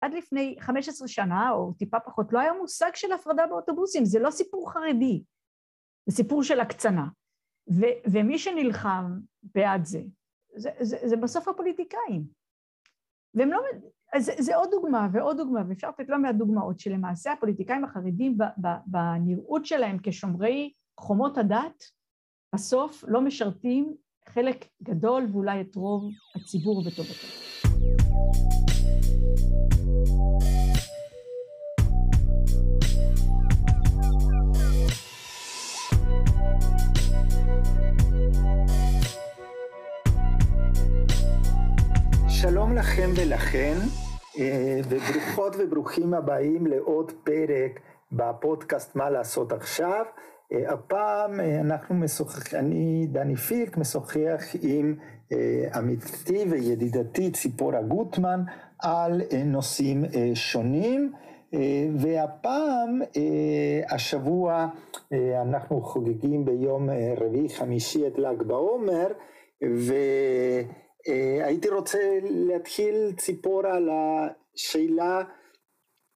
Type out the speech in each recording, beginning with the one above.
עד לפני 15 שנה, או טיפה פחות, לא היה מושג של הפרדה באוטובוסים, זה לא סיפור חרדי, זה סיפור של הקצנה. ו- ומי שנלחם בעד זה, זה, זה, זה בסוף הפוליטיקאים. והם לא... אז זה עוד דוגמה ועוד דוגמה, ואפשר לתת לא מעט דוגמאות שלמעשה הפוליטיקאים החרדים בנראות שלהם כשומרי חומות הדת, בסוף לא משרתים חלק גדול ואולי את רוב הציבור וטובתו. שלום לכם ולכן, אה, וברוכות וברוכים הבאים לעוד פרק בפודקאסט מה לעשות עכשיו. אה, הפעם אה, אנחנו משוחח, אני דני פילק משוחח עם עמיתתי וידידתי ציפורה גוטמן על נושאים שונים. והפעם, השבוע, אנחנו חוגגים ביום רביעי חמישי את ל"ג בעומר, ו... אה, הייתי רוצה להתחיל ציפור על השאלה,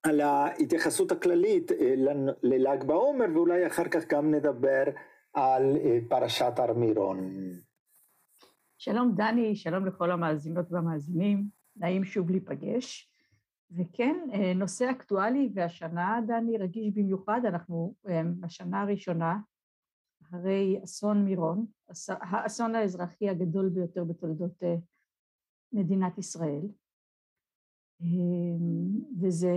על ההתייחסות הכללית אה, לל"ג בעומר ואולי אחר כך גם נדבר על אה, פרשת הר מירון. שלום דני, שלום לכל המאזינות והמאזינים, נעים שוב להיפגש. וכן, נושא אקטואלי והשנה, דני, רגיש במיוחד, אנחנו בשנה הראשונה אחרי אסון מירון, האסון האזרחי הגדול ביותר בתולדות אה, מדינת ישראל. וזה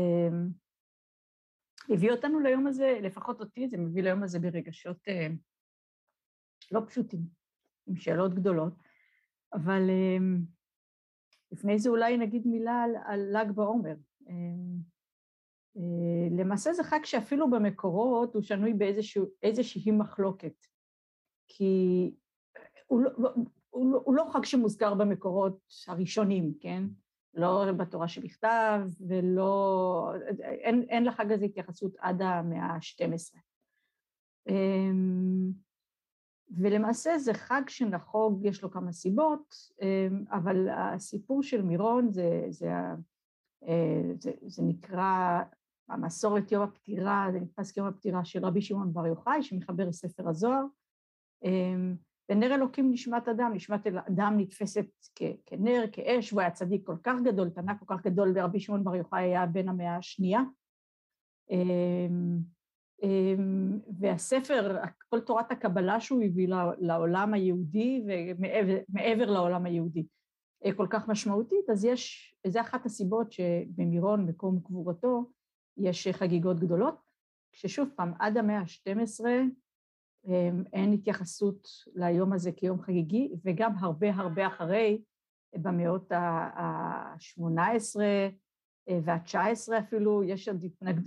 הביא אותנו ליום הזה, לפחות אותי, זה מביא ליום הזה ברגשות אה, לא פשוטים, עם שאלות גדולות, אבל אמ, לפני זה אולי נגיד מילה על, ל"ג בעומר. אמ, אה, למעשה זה חג שאפילו במקורות הוא שנוי באיזושהי מחלוקת, כי הוא לא, לא, הוא, לא, הוא לא חג שמוזכר במקורות הראשונים, כן? לא בתורה שבכתב ולא... אין, אין לחג הזה התייחסות עד המאה ה-12. אמ, ולמעשה זה חג שנחוג, יש לו כמה סיבות, אמ, אבל הסיפור של מירון זה, זה, אה, זה, זה נקרא המסורת יום הפטירה, זה נתפס כיום הפטירה של רבי שמעון בר יוחאי, שמחבר לספר הזוהר. אמ, ונר אלוקים נשמת אדם, נשמת אדם נתפסת כנר, כאש, והוא היה צדיק כל כך גדול, תנא כל כך גדול, ורבי שמעון בר יוחאי היה בן המאה השנייה. אמ, והספר, כל תורת הקבלה שהוא הביא לעולם היהודי ומעבר לעולם היהודי אה, כל כך משמעותית, אז יש, זו אחת הסיבות שבמירון, מקום קבורתו, יש חגיגות גדולות, כששוב פעם, עד המאה ה-12 אמ, אין התייחסות ליום הזה כיום חגיגי, וגם הרבה הרבה אחרי, במאות ה-18 אה, וה-19 אפילו, יש,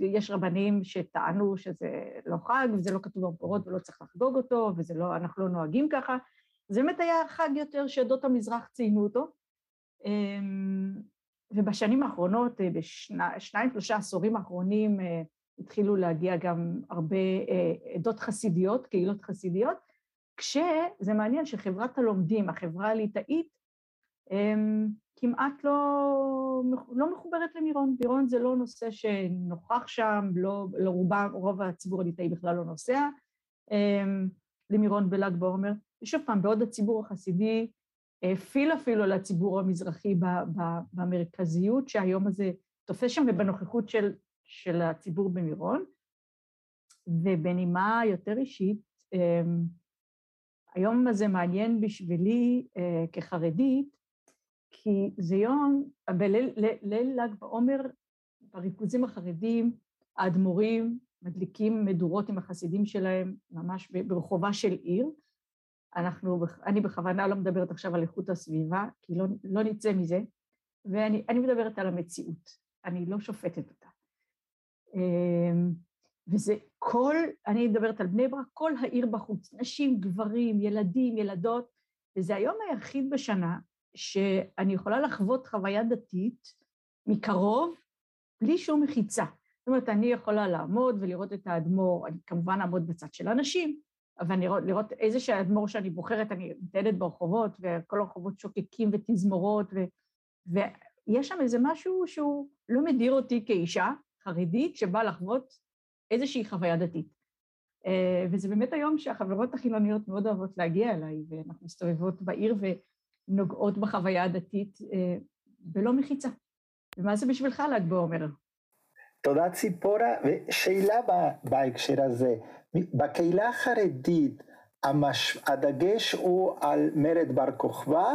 יש רבנים שטענו שזה לא חג וזה לא כתוב במקורות ולא צריך לחגוג אותו, ואנחנו לא נוהגים ככה. זה באמת היה חג יותר שעדות המזרח ציינו אותו. אמ, ובשנים האחרונות, אה, בשניים, שלושה עשורים האחרונים, אה, התחילו להגיע גם הרבה אה, עדות חסידיות, קהילות חסידיות, כשזה מעניין שחברת הלומדים, החברה הליטאית, כמעט לא, לא מחוברת למירון. מירון זה לא נושא שנוכח שם, לא, לרובה, רוב הציבור הליטאי בכלל לא נוסע למירון בל"ג בעומר. ושוב פעם, בעוד הציבור החסידי הפעיל אפילו לציבור המזרחי במרכזיות שהיום הזה תופס שם ובנוכחות של של הציבור במירון. ובנימה יותר אישית, אמ, היום הזה מעניין בשבילי אה, כחרדית, כי זה יום, בליל ל"ג בעומר, בריכוזים החרדים, האדמו"רים מדליקים מדורות עם החסידים שלהם ממש ברחובה של עיר. אנחנו, אני בכוונה לא מדברת עכשיו על איכות הסביבה, כי לא, לא נצא מזה, ואני מדברת על המציאות, אני לא שופטת אותה. אמ, וזה כל, אני מדברת על בני ברק, כל העיר בחוץ, נשים, גברים, ילדים, ילדות, וזה היום היחיד בשנה שאני יכולה לחוות חוויה דתית מקרוב, בלי שום מחיצה. זאת אומרת, אני יכולה לעמוד ולראות את האדמו"ר, אני כמובן אעמוד בצד של הנשים, אבל לראות, לראות איזה שהאדמו"ר שאני בוחרת, אני מטיילת ברחובות, וכל הרחובות שוקקים ותזמורות, ו, ו, יש שם איזה משהו שהוא לא מדיר אותי כאישה חרדית שבאה לחוות איזושהי חוויה דתית. אה, וזה באמת היום שהחברות החילוניות מאוד אוהבות להגיע אליי, ואנחנו מסתובבות בעיר ונוגעות בחוויה הדתית אה, בלא מחיצה. ומה זה בשבילך ל"ג בעומר? תודה ציפורה, ושאלה בהקשר הזה, בקהילה החרדית המש... הדגש הוא על מרד בר כוכבא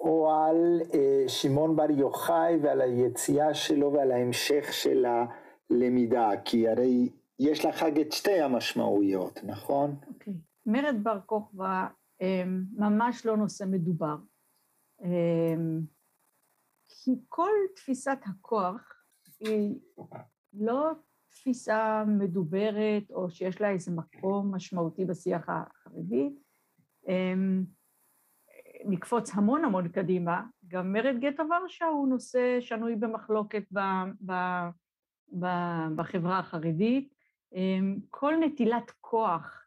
או על אה, שמעון בר יוחאי ועל היציאה שלו ועל ההמשך של הלמידה, כי הרי יש לחג את שתי המשמעויות, נכון? אוקיי. Okay. מרד בר כוכבא אה, ממש לא נושא מדובר. אה, כי כל תפיסת הכוח היא לא תפיסה מדוברת או שיש לה איזה מקום משמעותי בשיח החרדי. אמ, נקפוץ המון המון קדימה, גם מרד גטו ורשה הוא נושא שנוי במחלוקת ב, ב, ב, בחברה החרדית. אמ, כל נטילת כוח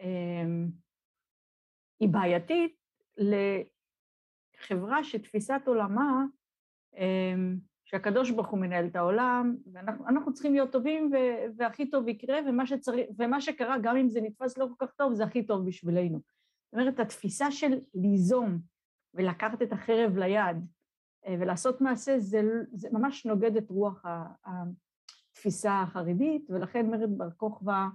אמ, היא בעייתית לחברה שתפיסת עולמה שהקדוש ברוך הוא מנהל את העולם, ואנחנו צריכים להיות טובים והכי טוב יקרה, ומה, שצריך, ומה שקרה, גם אם זה נתפס לא כל כך טוב, זה הכי טוב בשבילנו. זאת אומרת, התפיסה של ליזום ולקחת את החרב ליד אה, ולעשות מעשה, זה, זה ממש נוגד את רוח התפיסה החרדית, ולכן מרד בר כוכבא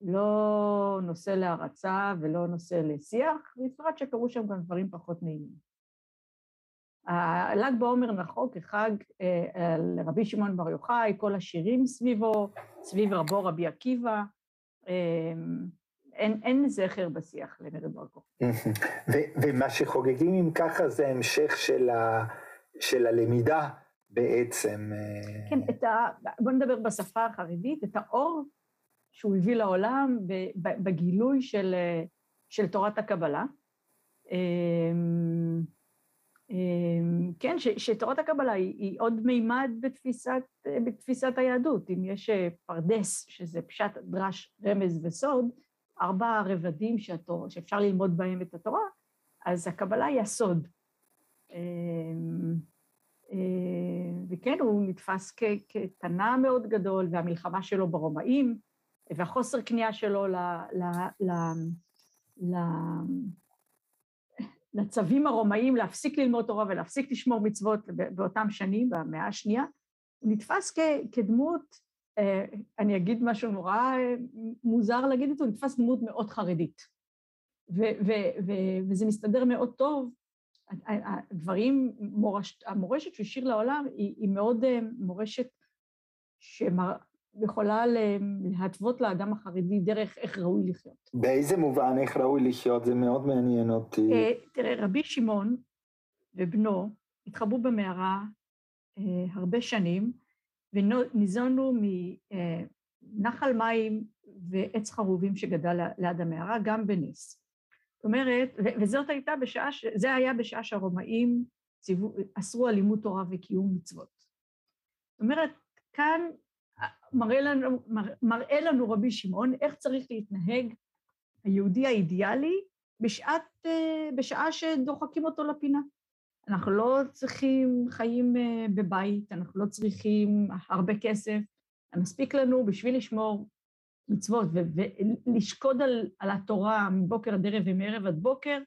לא נושא להערצה ולא נושא לשיח, בפרט שקרו שם גם דברים פחות נעימים. הל"ג בעומר נחוק כחג אה, על רבי שמעון בר יוחאי, כל השירים סביבו, סביב רבו רבי עקיבא, אה, אין, אין זכר בשיח למרד בר כוכבא. ומה שחוגגים אם ככה זה המשך של, ה, של הלמידה בעצם. אה. כן, את ה, בוא נדבר בשפה החרדית, את האור שהוא הביא לעולם בגילוי של, של תורת הקבלה. אמ, כן, ש, שתורת הקבלה היא, היא עוד מימד בתפיסת, בתפיסת היהדות. אם יש אה, פרדס, שזה פשט, דרש, רמז וסוד, ארבע רבדים שהתור, שאפשר ללמוד בהם את התורה, אז הקבלה היא הסוד. אמ, אה, וכן, הוא נתפס כתנא מאוד גדול, והמלחמה שלו ברומאים, והחוסר כניעה שלו ל... ל, ל, ל לצווים הרומאים להפסיק ללמוד תורה ולהפסיק לשמור מצוות באותם שנים, במאה השנייה, הוא נתפס כ- כדמות, אה, אני אגיד משהו נורא אה, מוזר להגיד את זה, הוא נתפס דמות מאוד חרדית. ו- ו- ו- וזה מסתדר מאוד טוב. הדברים, מורש, המורשת שהוא השאיר לעולם היא, היא מאוד אה, מורשת שמר, יכולה להתוות לאדם החרדי דרך איך ראוי לחיות. באיזה מובן איך ראוי לחיות? זה מאוד מעניין אותי. אה, תראה, רבי שמעון ובנו התחבאו במערה אה, הרבה שנים, וניזונו מנחל מים ועץ חרובים שגדל ליד המערה, גם בנס. זאת אומרת, וזאת הייתה בשעה. זה היה בשעה שהרומאים ציוו, אסרו על לימוד תורה וקיום מצוות. זאת אומרת, כאן מראה לנו, מראה לנו רבי שמעון איך צריך להתנהג היהודי האידיאלי בשעת, אה, בשעה שדוחקים אותו לפינה. אנחנו לא צריכים חיים אה, בבית, אנחנו לא צריכים הרבה כסף, מספיק לנו בשביל לשמור מצוות ולשקוד על, על התורה מבוקר עד ערב ומערב עד בוקר.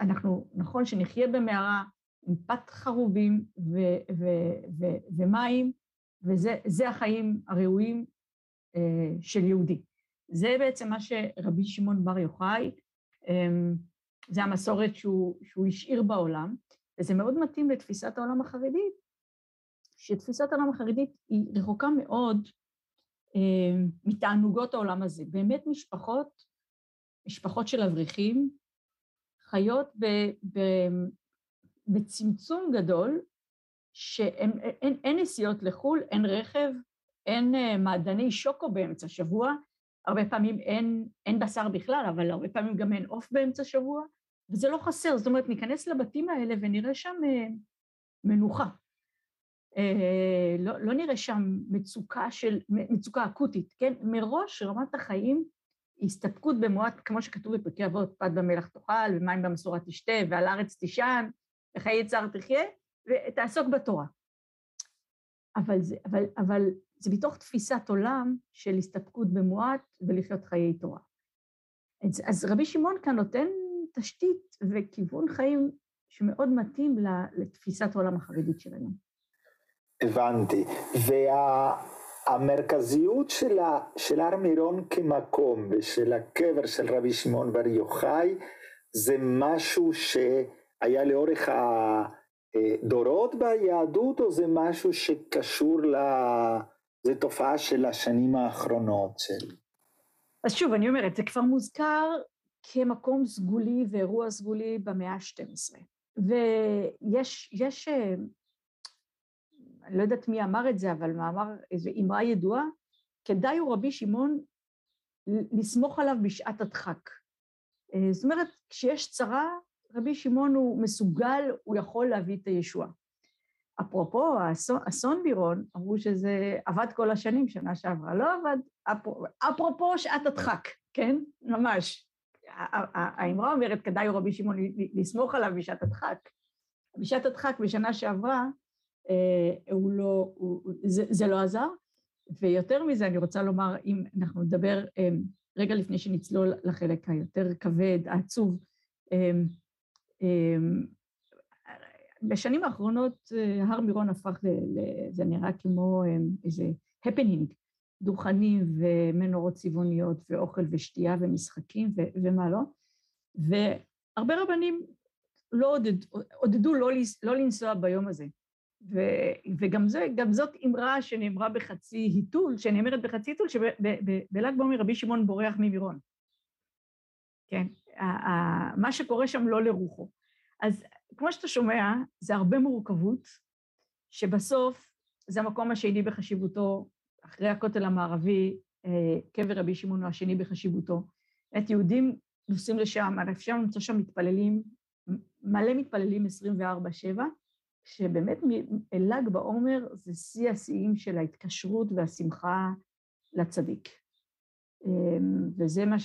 אנחנו, נכון שנחיה במערה עם פת חרובים ומים, וזה החיים הראויים אה, של יהודי. זה בעצם מה שרבי שמעון בר יוחאי, אה, זה המסורת שהוא, שהוא השאיר בעולם, וזה מאוד מתאים לתפיסת העולם החרדית, שתפיסת העולם החרדית היא רחוקה מאוד אה, מתענוגות העולם הזה. באמת משפחות, משפחות של אברכים, חיות ב, ב, בצמצום גדול שאין אין, אין נסיעות לחו"ל, אין רכב, אין uh, מעדני שוקו באמצע השבוע, הרבה פעמים אין, אין בשר בכלל, אבל הרבה פעמים גם אין עוף באמצע השבוע, וזה לא חסר, זאת אומרת, ניכנס לבתים האלה ונראה שם uh, מנוחה. Uh, לא, לא נראה שם מצוקה של, מצוקה אקוטית, כן? מראש רמת החיים הסתפקות במועט, כמו שכתוב בפרקי אבות, פת במלח תאכל, ומים במשורה תשתה, ועל הארץ תישן, וחיי צער תחיה, ותעסוק בתורה. אבל זה, אבל, אבל זה מתוך תפיסת עולם של הסתפקות במועט ולחיות חיי תורה. אז, אז רבי שמעון כאן נותן תשתית וכיוון חיים שמאוד מתאים לתפיסת העולם החרדית של היום. הבנתי. והמרכזיות וה, של הר מירון כמקום ושל הקבר של רבי שמעון בר יוחאי זה משהו שהיה לאורך הדורות ביהדות או זה משהו שקשור ל... זה תופעה של השנים האחרונות של... אז שוב, אני אומרת, זה כבר מוזכר כמקום סגולי ואירוע סגולי במאה ה-12. ויש, יש, אה, אני לא יודעת מי אמר את זה, אבל מאמר, איזו אמרה ידועה, כדאי הוא רבי שמעון לסמוך עליו בשעת הדחק. אה, זאת אומרת, כשיש צרה, רבי שמעון הוא מסוגל, הוא יכול להביא את הישועה. אפרופו אסון, אסון בירון, אמרו שזה עבד כל השנים, שנה שעברה, לא עבד, אפרופו, שעת הדחק, כן? ממש. האמרה אומרת, כדאי רבי שמעון לסמוך עליו בשעת הדחק. בשעת הדחק בשנה שעברה, אה, הוא לא, הוא, זה, זה לא עזר, ויותר מזה אני רוצה לומר, אם אנחנו נדבר אה, רגע לפני שנצלול לחלק היותר כבד, העצוב, אה, בשנים האחרונות הר מירון הפך, זה נראה כמו איזה הפנינג, דוכנים ומנורות צבעוניות ואוכל ושתייה ומשחקים ומה לא, והרבה רבנים לא עודד, עודדו לא, לא לנסוע ביום הזה. ו, וגם זה, זאת אמרה שנאמרה בחצי היתול, שנאמרת בחצי היתול, שבל"ג בעומר רבי שמעון בורח ממירון. כן, מה שקורה שם לא לרוחו. אז כמו שאתה שומע, זה הרבה מורכבות, שבסוף זה המקום השני בחשיבותו, אחרי הכותל המערבי, אה, קבר רבי שמעון הוא השני בחשיבותו. את יהודים נוסעים לשם, אפשר למצוא שם מתפללים, מלא מתפללים 24-7, שבאמת ל"ג בעומר זה שיא השיאים של ההתקשרות והשמחה לצדיק. אמ, וזה מה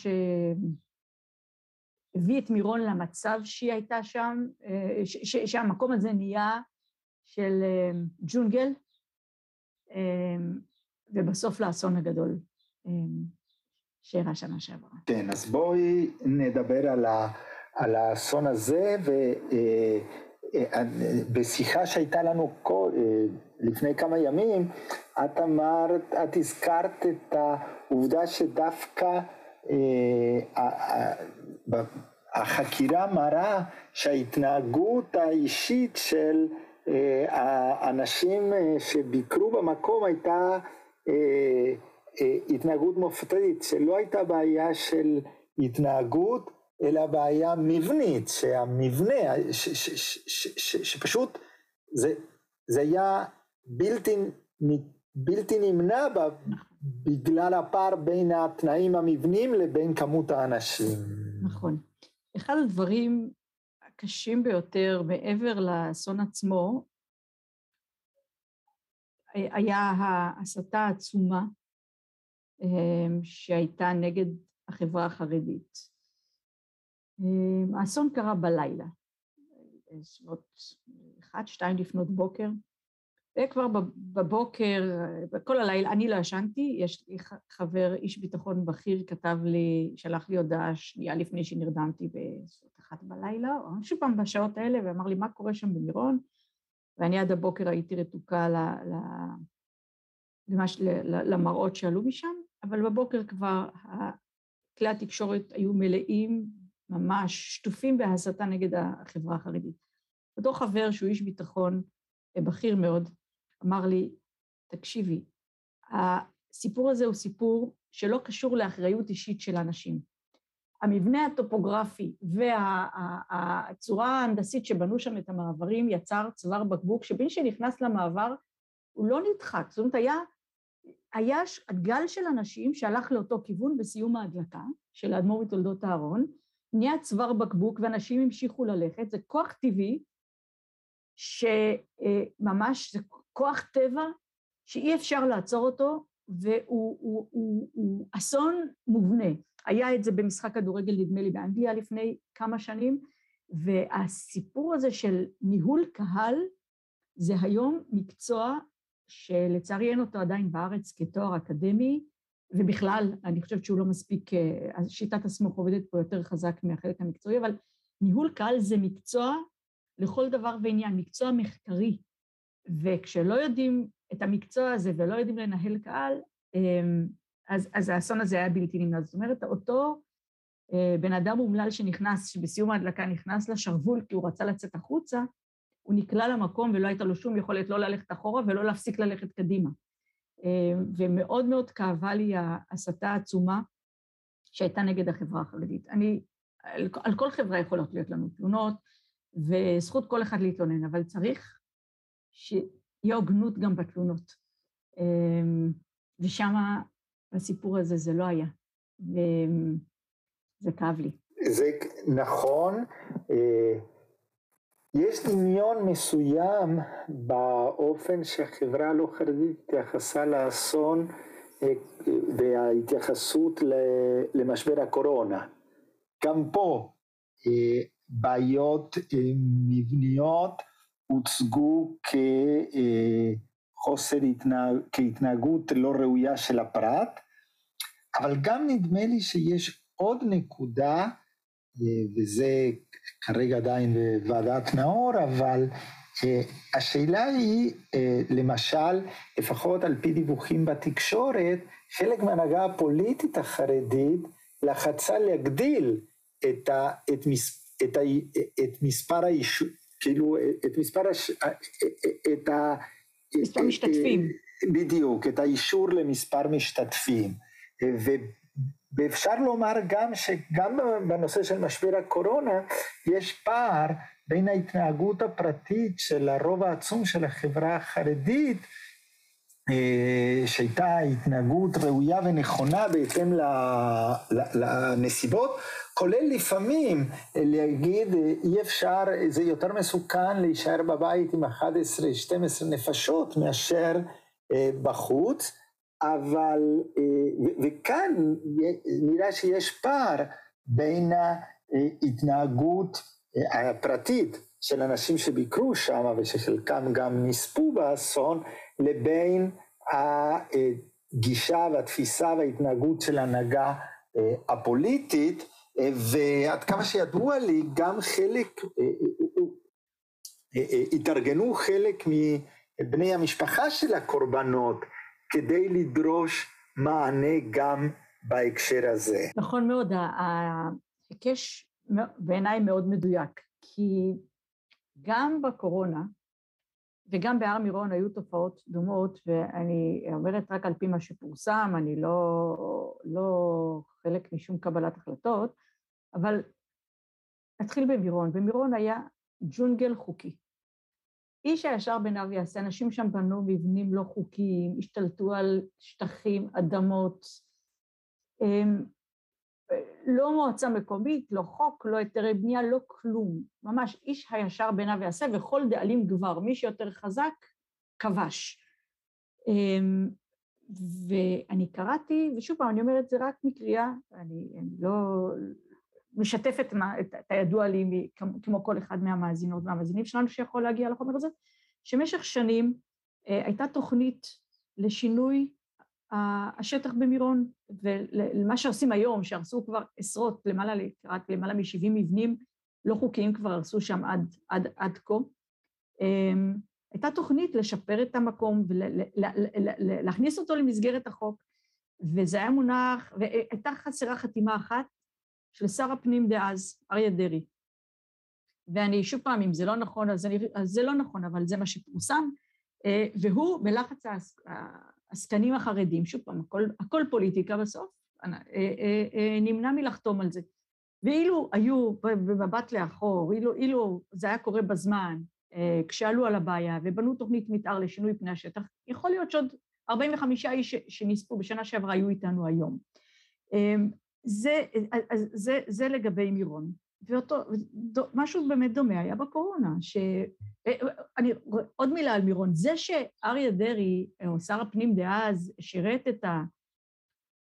שהביא את מירון למצב שהיא הייתה שם, אה, שהמקום הזה נהיה של אמ, ג'ונגל, אמ, ובסוף לאסון הגדול שאירע שנה שעברה. כן, אז בואי נדבר על, ה, על האסון הזה, ובשיחה אה, אה, שהייתה לנו אה, לפני כמה ימים, את אמרת, את הזכרת את העובדה שדווקא החקירה מראה שההתנהגות האישית של האנשים שביקרו במקום הייתה אה, התנהגות מופתית, שלא הייתה בעיה של התנהגות, אלא בעיה מבנית, שהמבנה, ש, ש, ש, שפשוט זה, זה היה בלתי, בלתי נמנע ב, בגלל הפער בין התנאים המבנים לבין כמות האנשים. נכון. אחד הדברים הקשים ביותר מעבר לאסון עצמו, היה ההסתה העצומה אמ, שהייתה נגד החברה החרדית. אמ, האסון קרה בלילה, בסביבות אחת, שתיים לפנות בוקר, וכבר בבוקר, כל הלילה, אני לא ישנתי, יש לי חבר, איש ביטחון בכיר, כתב לי, שלח לי הודעה שנייה לפני שנרדמתי בסביבות אחת בלילה, או שוב פעם בשעות האלה, ואמר לי, מה קורה שם במירון? ואני עד הבוקר הייתי רתוקה ל, ל, למש, למראות שעלו משם, אבל בבוקר כבר כלי התקשורת היו מלאים, ממש שטופים בהסתה נגד החברה החרדית. אותו חבר שהוא איש ביטחון אה, בכיר מאוד, אמר לי, תקשיבי, הסיפור הזה הוא סיפור שלא קשור לאחריות אישית של אנשים. המבנה הטופוגרפי והצורה ההנדסית שבנו שם את המעברים יצר צוואר בקבוק, שמי שנכנס למעבר הוא לא נדחק, זאת אומרת היה היה גל של אנשים שהלך לאותו כיוון בסיום ההדלקה של האדמו"ר מתולדות אהרון, נהיה צוואר בקבוק ואנשים המשיכו ללכת, זה כוח טבעי שממש, זה כוח טבע שאי אפשר לעצור אותו והוא הוא, הוא, הוא אסון מובנה. היה את זה במשחק כדורגל, נדמה לי, באנגליה לפני כמה שנים, והסיפור הזה של ניהול קהל זה היום מקצוע שלצערי אין אותו עדיין בארץ כתואר אקדמי, ובכלל, אני חושבת שהוא לא מספיק, אה, שיטת הסמוך עובדת פה יותר חזק מהחלק המקצועי, אבל ניהול קהל זה מקצוע לכל דבר ועניין, מקצוע מחקרי. וכשלא יודעים את המקצוע הזה ולא יודעים לנהל קהל, אמ, אז, אז האסון הזה היה בלתי נמנע. זאת אומרת, אותו אה, בן אדם אומלל שנכנס, שבסיום ההדלקה נכנס לשרוול כי הוא רצה לצאת החוצה, הוא נקלע למקום ולא הייתה לו שום יכולת לא ללכת אחורה ולא להפסיק ללכת קדימה. אה, ומאוד מאוד כאבה לי ההסתה העצומה שהייתה נגד החברה החרדית. אני, על, כל חברה יכולות להיות לנו תלונות, וזכות כל אחד להתלונן, אבל צריך שיהיה הוגנות גם בתלונות. אה, ושם בסיפור הזה זה לא היה, וזה כאב לי. זה נכון. אה, יש דמיון מסוים באופן שהחברה הלא חרדית התייחסה לאסון אה, וההתייחסות למשבר הקורונה. גם פה אה, בעיות מבניות הוצגו כחוסר התנהג, כהתנהגות לא ראויה של הפרט, אבל גם נדמה לי שיש עוד נקודה, וזה כרגע עדיין בוועדת נאור, אבל השאלה היא, למשל, לפחות על פי דיווחים בתקשורת, חלק מההנהגה הפוליטית החרדית לחצה להגדיל את, ה, את, מס, את, ה, את מספר האישור, כאילו, את מספר, הש, את ה... מספר משתתפים. בדיוק, את האישור למספר משתתפים. ו... ואפשר לומר גם שגם בנושא של משבר הקורונה יש פער בין ההתנהגות הפרטית של הרוב העצום של החברה החרדית אה, שהייתה התנהגות ראויה ונכונה בהתאם לנסיבות, כולל לפעמים להגיד אי אפשר, זה יותר מסוכן להישאר בבית עם 11-12 נפשות מאשר אה, בחוץ, אבל, אה, וכאן נראה שיש פער בין ההתנהגות הפרטית של אנשים שביקרו שם ושחלקם גם נספו באסון, לבין הגישה והתפיסה וההתנהגות של ההנהגה אה, הפוליטית, אה, ועד כמה שידוע לי, גם חלק, התארגנו חלק מבני המשפחה של הקורבנות כדי לדרוש מענה גם בהקשר הזה. נכון מאוד, ההיקש בעיניי מאוד מדויק, כי גם בקורונה וגם בהר מירון היו תופעות דומות, ואני אומרת רק על פי מה שפורסם, אני לא, לא חלק משום קבלת החלטות, אבל נתחיל במירון. במירון היה ג'ונגל חוקי. איש הישר בעיניו יעשה, אנשים שם בנו מבנים לא חוקיים, השתלטו על שטחים, אדמות, לא מועצה מקומית, לא חוק, לא היתרי בנייה, לא כלום. ממש איש הישר בעיניו יעשה, וכל דאלים גבר, מי שיותר חזק, כבש. ואני קראתי, ושוב פעם, אני אומרת, זה רק מקריאה, אני, אני לא משתפת את, את הידוע לי כמו כל אחד מהמאזינות והמאזינים שלנו שיכול להגיע לחומר הזה, שמשך שנים אה, הייתה תוכנית לשינוי השטח במירון, ולמה שעושים היום, שהרסו כבר עשרות, למעלה, לקראת למעלה מ-70 מבנים לא חוקיים כבר הרסו שם עד, עד, עד כה. הייתה תוכנית לשפר את המקום ולהכניס אותו למסגרת החוק, וזה היה מונח, והייתה חסרה חתימה אחת של שר הפנים דאז, אריה דרעי. ואני, שוב פעם, אם זה לא נכון, אז, אני, אז זה לא נכון, אבל זה מה שפורסם, אה, והוא בלחץ העסקנים החרדים, שוב פעם, הכל, הכל פוליטיקה בסוף, אה, אה, נמנע מלחתום על זה. ואילו היו במבט לאחור, אילו, אילו זה היה קורה בזמן, כשעלו על הבעיה ובנו תוכנית מתאר לשינוי פני השטח, יכול להיות שעוד 45 איש שנספו בשנה שעברה היו איתנו היום. זה, זה, זה לגבי מירון. ואותו, משהו באמת דומה היה בקורונה, ש... אני, עוד מילה על מירון, זה שאריה דרעי, או שר הפנים דאז, שירת את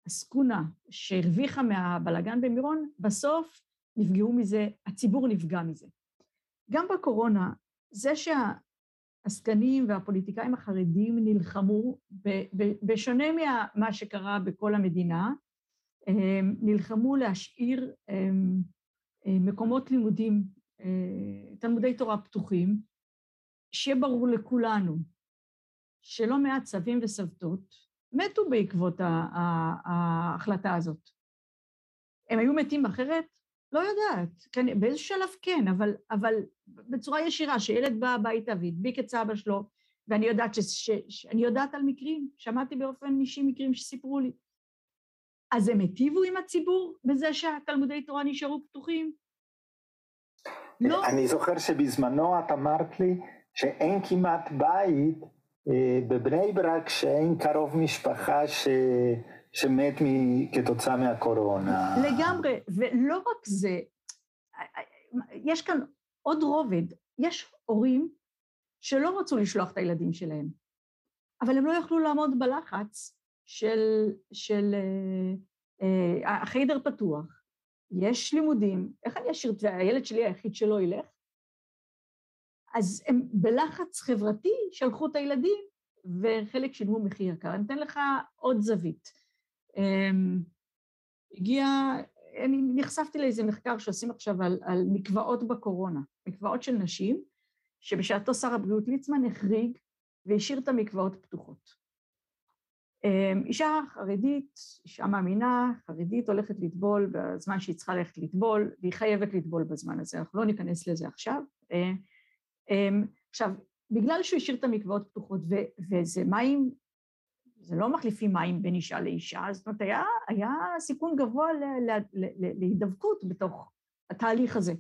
הסקונה שהרוויחה מהבלגן במירון, בסוף נפגעו מזה, הציבור נפגע מזה. גם בקורונה, זה העסקנים והפוליטיקאים החרדים נלחמו, בשונה ממה שקרה בכל המדינה, נלחמו להשאיר מקומות לימודים, תלמודי תורה פתוחים, שיהיה ברור לכולנו שלא מעט סבים וסבתות מתו בעקבות ההחלטה הזאת. הם היו מתים אחרת? לא יודעת, כן, באיזה שלב כן, אבל, אבל בצורה ישירה, שילד בא הביתה והדביק את סבא שלו, ואני יודעת, ש, ש, ש, אני יודעת על מקרים, שמעתי באופן אישי מקרים שסיפרו לי. אז הם היטיבו עם הציבור בזה שהתלמודי תורה נשארו פתוחים? לא. אני זוכר שבזמנו את אמרת לי שאין כמעט בית אה, בבני ברק שאין קרוב משפחה ש... שמת כתוצאה מהקורונה. לגמרי, ולא רק זה, יש כאן עוד רובד, יש הורים שלא רצו לשלוח את הילדים שלהם, אבל הם לא יכלו לעמוד בלחץ של, של אה, אה, החיידר פתוח, יש לימודים, איך אני אשאיר את הילד שלי היחיד שלא ילך? אז הם בלחץ חברתי שלחו את הילדים, וחלק שילמו מחיר יקר. אני אתן לך עוד זווית. אמ, הגיע, אני נחשפתי לאיזה מחקר שעושים עכשיו על, על מקוואות בקורונה, מקוואות של נשים, שבשעתו שר הבריאות ליצמן החריג והשאיר את המקוואות פתוחות. אמ, אישה חרדית, אישה מאמינה, חרדית, הולכת לטבול בזמן שהיא צריכה ללכת לטבול, והיא חייבת לטבול בזמן הזה, אנחנו לא ניכנס לזה עכשיו. אמ, עכשיו, בגלל שהוא השאיר את המקוואות פתוחות, וזה מים זה לא מחליפים מים בין אישה לאישה, זאת אומרת, היה, היה סיכון גבוה להידבקות בתוך התהליך הזה.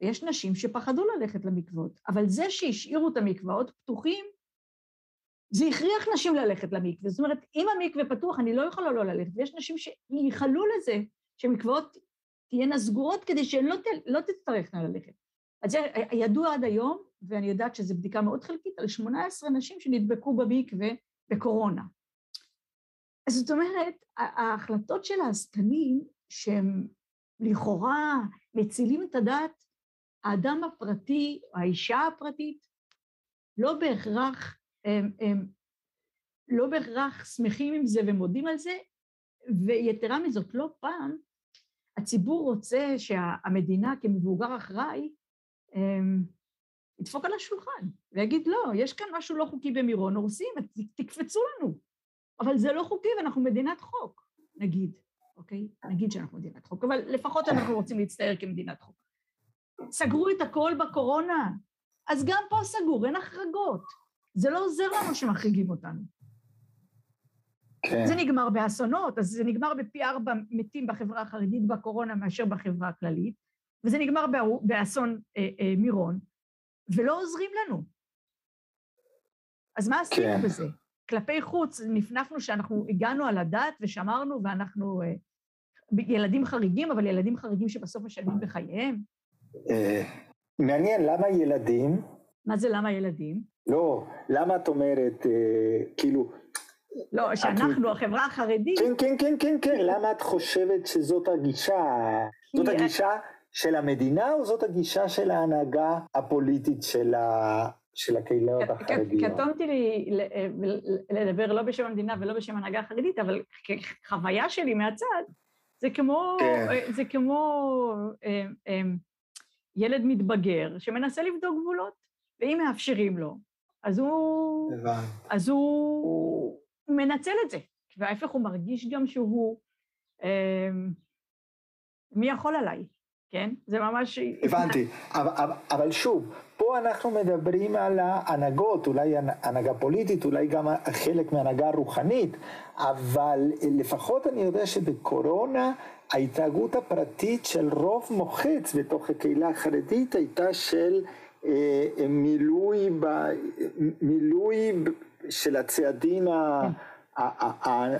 ויש נשים שפחדו ללכת למקוואות, אבל זה שהשאירו את המקוואות פתוחים, זה הכריח נשים ללכת למקווה. זאת אומרת, אם המקווה פתוח, אני לא יכולה לא ללכת, ויש נשים שייחלו לזה שמקוואות תהיינה סגורות כדי שהן לא, לא תצטרכנה ללכת. אז זה ידוע עד היום, ואני יודעת שזו בדיקה מאוד חלקית, על 18 נשים שנדבקו במקווה בקורונה. אז זאת אומרת, ההחלטות של העסקנים, שהם לכאורה מצילים את הדעת, האדם הפרטי, האישה הפרטית, לא בהכרח, הם, הם לא בהכרח שמחים עם זה ומודים על זה, ויתרה מזאת, לא פעם, הציבור רוצה שהמדינה כמבוגר אחראי ידפוק על השולחן ויגיד, לא, יש כאן משהו לא חוקי במירון, הורסים, תקפצו לנו. אבל זה לא חוקי ואנחנו מדינת חוק, נגיד, אוקיי? נגיד שאנחנו מדינת חוק, אבל לפחות אנחנו רוצים להצטייר כמדינת חוק. סגרו את הכל בקורונה, אז גם פה סגור, אין החרגות. זה לא עוזר לנו שמחריגים אותנו. כן. זה נגמר באסונות, אז זה נגמר בפי ארבע מתים בחברה החרדית בקורונה מאשר בחברה הכללית, וזה נגמר באסון אה, אה, מירון, ולא עוזרים לנו. אז מה עשינו כן. בזה? כלפי חוץ נפנפנו שאנחנו הגענו על הדת ושמרנו ואנחנו אה, ילדים חריגים, אבל ילדים חריגים שבסוף משלמים בחייהם. אה, מעניין, למה ילדים? מה זה למה ילדים? לא, למה את אומרת, אה, כאילו... לא, שאנחנו, החברה החרדית... כן, כן, כן, כן, כן, למה את חושבת שזאת הגישה? זאת הגישה של המדינה או זאת הגישה של ההנהגה הפוליטית של ה... של הקהילות החרדיות. קטונתי לי לדבר לא בשם המדינה ולא בשם ההנהגה החרדית, אבל כחוויה שלי מהצד, זה כמו, כן. זה כמו אה, אה, ילד מתבגר שמנסה לבדוק גבולות, ואם מאפשרים לו, אז הוא, אז הוא מנצל את זה, וההפך הוא מרגיש גם שהוא, אה, מי יכול עליי, כן? זה ממש... הבנתי, אבל, אבל שוב, פה אנחנו מדברים על ההנהגות, אולי הנהגה פוליטית, אולי גם חלק מהנהגה רוחנית, אבל לפחות אני יודע שבקורונה ההתנהגות הפרטית של רוב מוחץ בתוך הקהילה החרדית הייתה של אה, מילוי, ב, מילוי של הצעדים ה...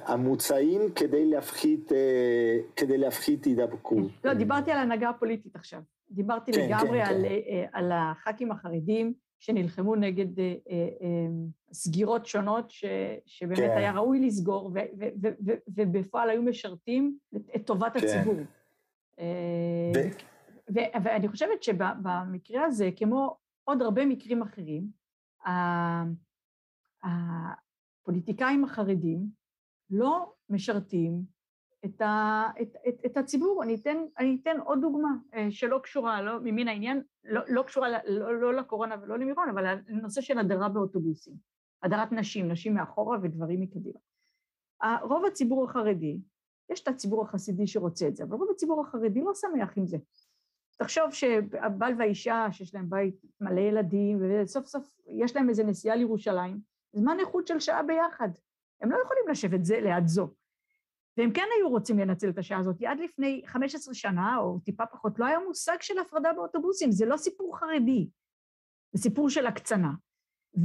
המוצעים כדי להפחית, אה, כדי להפחית הידבקות. לא, דיברתי על הנהגה הפוליטית עכשיו. דיברתי כן, לגמרי כן, על, כן. אה, על הח"כים החרדים שנלחמו נגד אה, סגירות שונות ש, שבאמת כן. היה ראוי לסגור, ו, ו, ו, ו, ובפועל היו משרתים את טובת כן. הציבור. ו... ו, ואני חושבת שבמקרה הזה, כמו עוד הרבה מקרים אחרים, הפוליטיקאים החרדים לא משרתים את, ה, את, את, את הציבור. אני אתן, אני אתן עוד דוגמה אה, שלא קשורה, לא ממין העניין, לא, לא קשורה לא, לא לקורונה ולא למירון, אבל לנושא של הדרה באוטובוסים, הדרת נשים, נשים מאחורה ודברים מקדימה. רוב הציבור החרדי, יש את הציבור החסידי שרוצה את זה, אבל רוב הציבור החרדי לא שמח עם זה. תחשוב שהבעל והאישה שיש להם בית מלא ילדים, וסוף סוף יש להם איזה נסיעה לירושלים, זמן איכות של שעה ביחד. הם לא יכולים לשבת זה ליד זו. והם כן היו רוצים לנצל את השעה הזאת. עד לפני 15 שנה, או טיפה פחות, לא היה מושג של הפרדה באוטובוסים, זה לא סיפור חרדי, זה סיפור של הקצנה.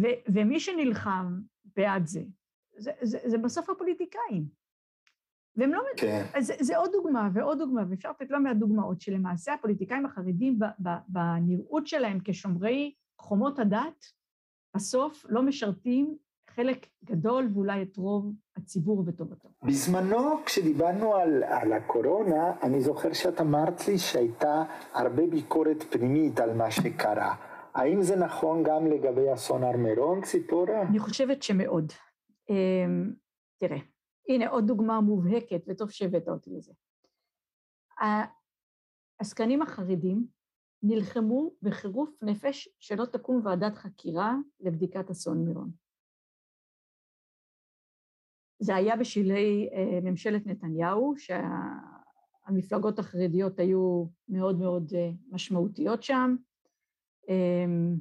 ו- ומי שנלחם בעד זה, זה, זה, זה בסוף הפוליטיקאים. והם לא... כן. זה, זה עוד דוגמה ועוד דוגמה, ואפשר לתת לא מעט דוגמאות שלמעשה הפוליטיקאים החרדים בנראות שלהם כשומרי חומות הדת, בסוף לא משרתים חלק גדול ואולי את רוב הציבור וטובתו. בזמנו כשדיברנו על, על הקורונה, אני זוכר שאת אמרת לי שהייתה הרבה ביקורת פנימית על מה שקרה. האם זה נכון גם לגבי אסון הר מירון, ציפורה? אני חושבת שמאוד. אמ, תראה, הנה עוד דוגמה מובהקת, וטוב שהבאת אותי לזה. העסקנים החרדים נלחמו בחירוף נפש שלא תקום ועדת חקירה לבדיקת אסון מירון. זה היה בשלהי אה, ממשלת נתניהו, שהמפלגות החרדיות היו מאוד מאוד אה, משמעותיות שם, אמ,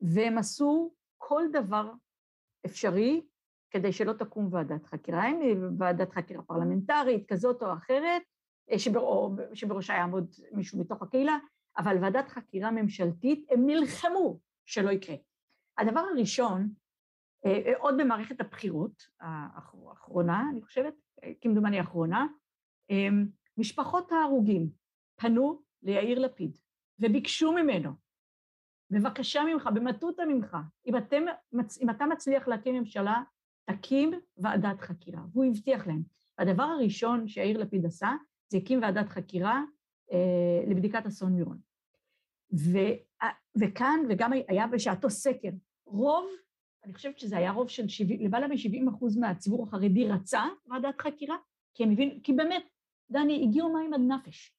והם עשו כל דבר אפשרי כדי שלא תקום ועדת חקירה, אין ועדת חקירה פרלמנטרית כזאת או אחרת, אה, שבר, שבראשה יעמוד מישהו מתוך הקהילה, אבל ועדת חקירה ממשלתית, הם נלחמו שלא יקרה. הדבר הראשון, אה, אה, עוד במערכת הבחירות האחרונה, אני חושבת, כמדומני האחרונה, משפחות ההרוגים פנו ליאיר לפיד וביקשו ממנו, בבקשה ממך, במטותא ממך, אם, אתם, אם אתה מצליח להקים ממשלה, תקים ועדת חקירה, והוא הבטיח להם. הדבר הראשון שיאיר לפיד עשה, זה הקים ועדת חקירה אה, לבדיקת אסון מירון. ו, וכאן, וגם היה בשעתו סקר, רוב, אני חושבת שזה היה רוב של 70, למעלה מ-70 אחוז מהציבור החרדי רצה ועדת חקירה, כי הם הבינו, כי באמת, דני, הגיעו מים עד נפש.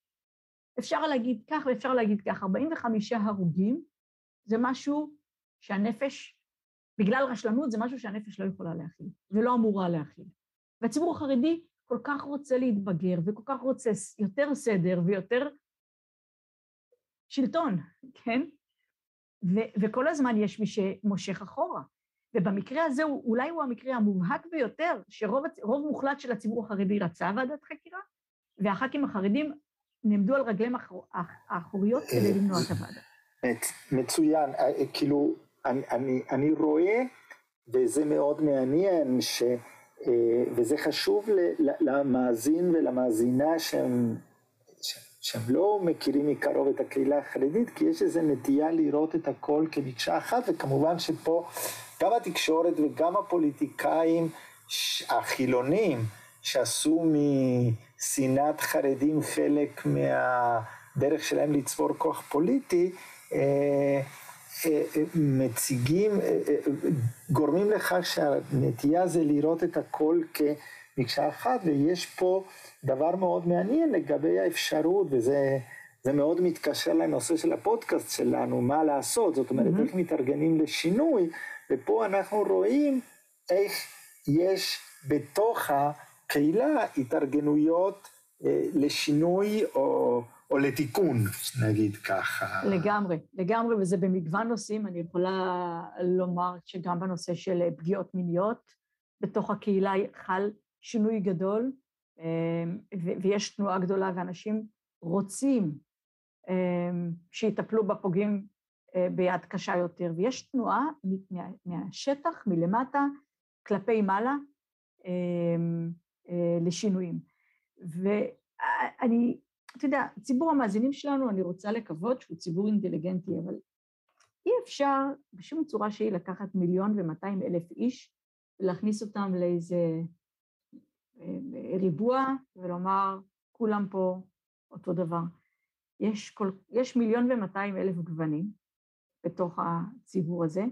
אפשר להגיד כך ואפשר להגיד כך, 45 הרוגים זה משהו שהנפש בגלל רשלנות זה משהו שהנפש לא יכולה להכיל ולא אמורה להכיל. והציבור החרדי כל כך רוצה להתבגר וכל כך רוצה יותר סדר ויותר שלטון, כן? ו- וכל הזמן יש מי שמושך אחורה. ובמקרה הזה הוא, אולי הוא המקרה המובהק ביותר, שרוב מוחלט של הציבור החרדי רצה ועדת חקירה, והח"כים החרדים נעמדו על רגליהם האחוריות כדי למנוע את הוועדה. מצוין, אה, אה, כאילו אני, אני, אני רואה, וזה מאוד מעניין, ש, אה, וזה חשוב למאזין ולמאזינה שהם, שהם לא מכירים מקרוב את הקהילה החרדית, כי יש איזו נטייה לראות את הכל כמקשה אחת, וכמובן שפה גם התקשורת וגם הפוליטיקאים החילונים, שעשו משנאת חרדים חלק מהדרך שלהם לצבור כוח פוליטי, אה, מציגים, גורמים לכך שהנטייה זה לראות את הכל כמקשה אחת, ויש פה דבר מאוד מעניין לגבי האפשרות, וזה זה מאוד מתקשר לנושא של הפודקאסט שלנו, מה לעשות, זאת אומרת, mm-hmm. איך מתארגנים לשינוי, ופה אנחנו רואים איך יש בתוך הקהילה התארגנויות אה, לשינוי או או לתיקון, נגיד ככה. לגמרי, לגמרי, וזה במגוון נושאים. אני יכולה לומר שגם בנושא של פגיעות מיניות, בתוך הקהילה חל שינוי גדול, אמ, ויש תנועה גדולה, ואנשים רוצים אמ, שיטפלו בפוגעים אה, ביד קשה יותר, ויש תנועה מהשטח, מלמטה, כלפי מעלה, אמ, אה, לשינויים. ואני אתה יודע, ציבור המאזינים שלנו, אני רוצה לקוות שהוא ציבור אינטליגנטי, אבל אי אפשר בשום צורה שהיא לקחת מיליון ומאתיים אלף איש ולהכניס אותם לאיזה ריבוע ולומר, כולם פה אותו דבר. יש, כל, יש מיליון ומאתיים אלף גוונים בתוך הציבור הזה,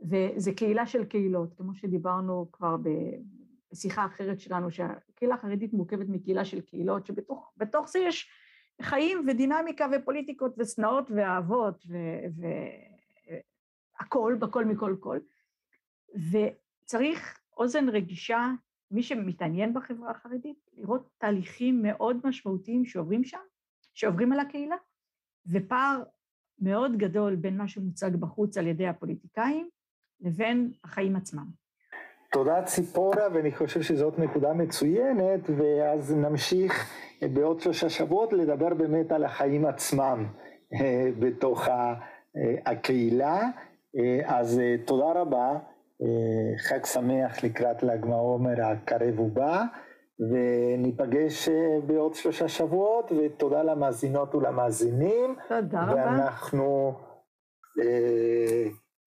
וזה קהילה של קהילות, כמו שדיברנו כבר בשיחה אחרת שלנו, שהקהילה החרדית מורכבת מקהילה של קהילות, שבתוך זה יש חיים ודינמיקה ופוליטיקות ושנאות ואהבות והכול, בכל מכל כל. וצריך אוזן רגישה, מי שמתעניין בחברה החרדית, לראות תהליכים מאוד משמעותיים שעוברים שם, שעוברים על הקהילה, ופער מאוד גדול בין מה שמוצג בחוץ על ידי הפוליטיקאים לבין החיים עצמם. תודה ציפורה, ואני חושב שזאת נקודה מצוינת, ואז נמשיך בעוד שלושה שבועות לדבר באמת על החיים עצמם אה, בתוך אה, הקהילה. אה, אז תודה רבה, חג שמח לקראת ל"ג בעומר הקרב ובא, וניפגש בעוד שלושה שבועות, ותודה למאזינות ולמאזינים. תודה רבה. ואנחנו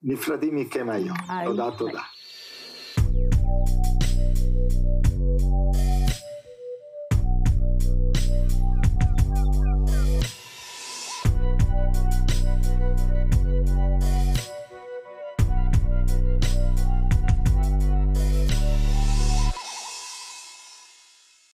נפרדים מכם היום. תודה, תודה.